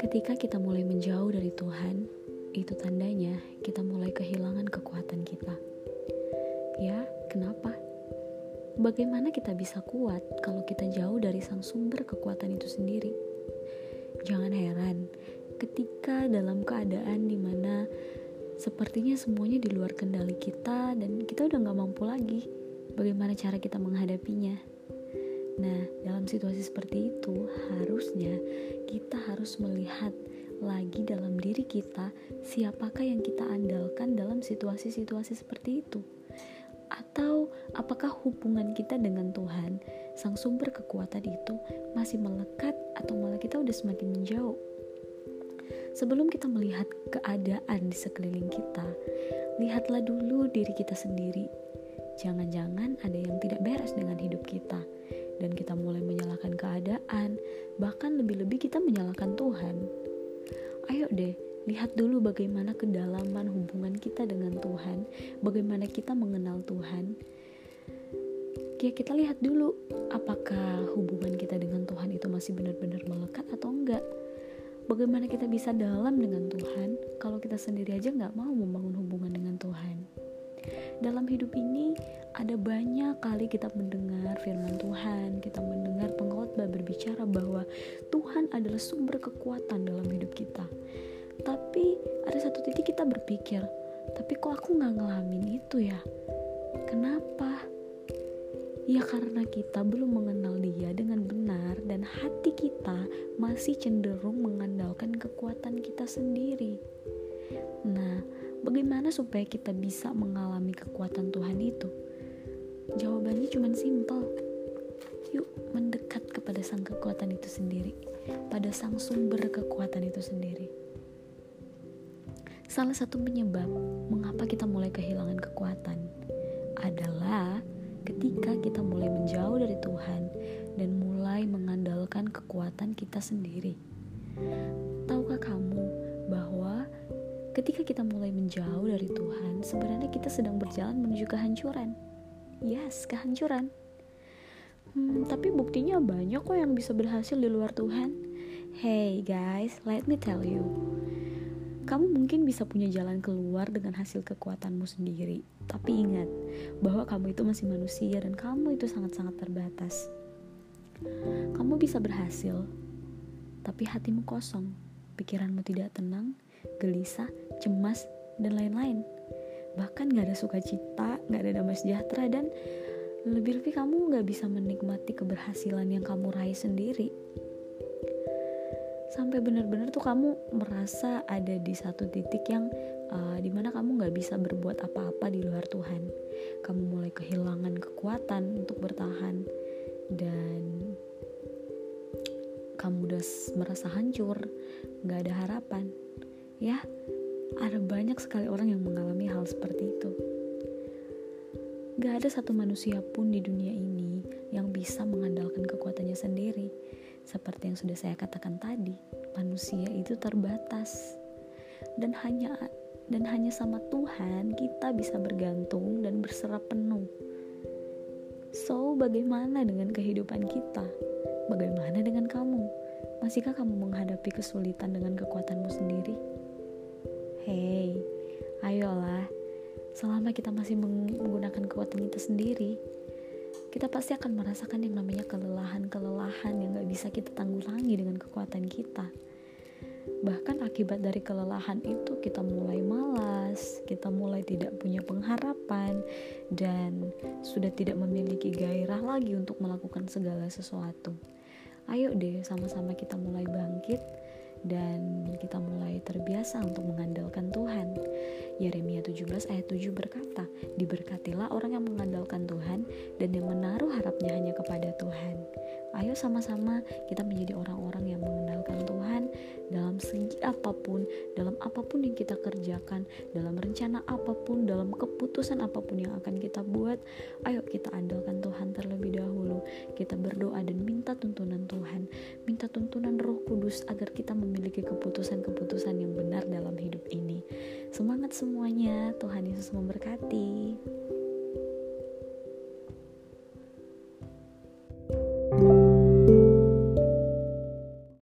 Ketika kita mulai menjauh dari Tuhan, itu tandanya kita mulai kehilangan kekuatan kita. Ya, kenapa? Bagaimana kita bisa kuat kalau kita jauh dari sang sumber kekuatan itu sendiri? Jangan heran ketika dalam keadaan di mana sepertinya semuanya di luar kendali kita dan kita udah gak mampu lagi. Bagaimana cara kita menghadapinya? Nah, dalam situasi seperti itu, harusnya kita harus melihat lagi dalam diri kita siapakah yang kita andalkan dalam situasi-situasi seperti itu atau apakah hubungan kita dengan Tuhan, sang sumber kekuatan itu masih melekat atau malah kita udah semakin menjauh? Sebelum kita melihat keadaan di sekeliling kita, lihatlah dulu diri kita sendiri. Jangan-jangan ada yang tidak beres dengan hidup kita, dan kita mulai menyalahkan keadaan, bahkan lebih-lebih kita menyalahkan Tuhan. Ayo deh, Lihat dulu bagaimana kedalaman hubungan kita dengan Tuhan, bagaimana kita mengenal Tuhan. Ya kita lihat dulu apakah hubungan kita dengan Tuhan itu masih benar-benar melekat atau enggak. Bagaimana kita bisa dalam dengan Tuhan kalau kita sendiri aja nggak mau membangun hubungan dengan Tuhan. Dalam hidup ini ada banyak kali kita mendengar firman Tuhan, kita mendengar pengkhotbah berbicara bahwa Tuhan adalah sumber kekuatan dalam hidup kita. Tapi ada satu titik kita berpikir tapi kok aku nggak ngalamin itu ya? Kenapa? Ya karena kita belum mengenal dia dengan benar dan hati kita masih cenderung mengandalkan kekuatan kita sendiri. Nah bagaimana supaya kita bisa mengalami kekuatan Tuhan itu? Jawabannya cuma simpel. Yuk mendekat kepada sang kekuatan itu sendiri. Pada sang sumber kekuatan itu sendiri. Salah satu penyebab mengapa kita mulai kehilangan kekuatan adalah ketika kita mulai menjauh dari Tuhan dan mulai mengandalkan kekuatan kita sendiri. Tahukah kamu ketika kita mulai menjauh dari Tuhan, sebenarnya kita sedang berjalan menuju kehancuran. Yes, kehancuran. Hmm, tapi buktinya banyak kok yang bisa berhasil di luar Tuhan. Hey guys, let me tell you kamu mungkin bisa punya jalan keluar dengan hasil kekuatanmu sendiri, tapi ingat bahwa kamu itu masih manusia dan kamu itu sangat-sangat terbatas. Kamu bisa berhasil, tapi hatimu kosong, pikiranmu tidak tenang, gelisah, cemas, dan lain-lain. Bahkan gak ada sukacita, gak ada damai sejahtera, dan lebih-lebih kamu gak bisa menikmati keberhasilan yang kamu raih sendiri. Sampai benar-benar tuh kamu merasa ada di satu titik yang uh, di mana kamu nggak bisa berbuat apa-apa di luar Tuhan. Kamu mulai kehilangan kekuatan untuk bertahan dan kamu udah merasa hancur nggak ada harapan ya ada banyak sekali orang yang mengalami hal seperti itu Gak ada satu manusia pun di dunia ini yang bisa mengandalkan kekuatannya sendiri seperti yang sudah saya katakan tadi, manusia itu terbatas. Dan hanya dan hanya sama Tuhan kita bisa bergantung dan berserah penuh. So, bagaimana dengan kehidupan kita? Bagaimana dengan kamu? Masihkah kamu menghadapi kesulitan dengan kekuatanmu sendiri? Hei, ayolah. Selama kita masih menggunakan kekuatan kita sendiri, kita pasti akan merasakan yang namanya kelelahan-kelelahan yang gak bisa kita tanggulangi dengan kekuatan kita. Bahkan akibat dari kelelahan itu kita mulai malas, kita mulai tidak punya pengharapan, dan sudah tidak memiliki gairah lagi untuk melakukan segala sesuatu. Ayo deh sama-sama kita mulai bangkit dan kita mulai terbiasa untuk mengandalkan Tuhan. Yeremia 17 ayat 7 berkata, Diberkatilah orang yang mengandalkan Tuhan dan yang menaruh harapnya hanya kepada Tuhan. Ayo sama-sama kita menjadi orang-orang yang mengandalkan Tuhan dalam segi apa pun, dalam apa pun yang kita kerjakan, dalam rencana apa pun, dalam keputusan apa pun yang akan kita buat. Ayo kita andalkan Tuhan terlebih dahulu. Kita berdoa dan minta tuntunan Tuhan, minta tuntunan Roh Kudus agar kita memiliki keputusan-keputusan yang benar dalam hidup ini. Semangat semuanya, Tuhan Yesus memberkati.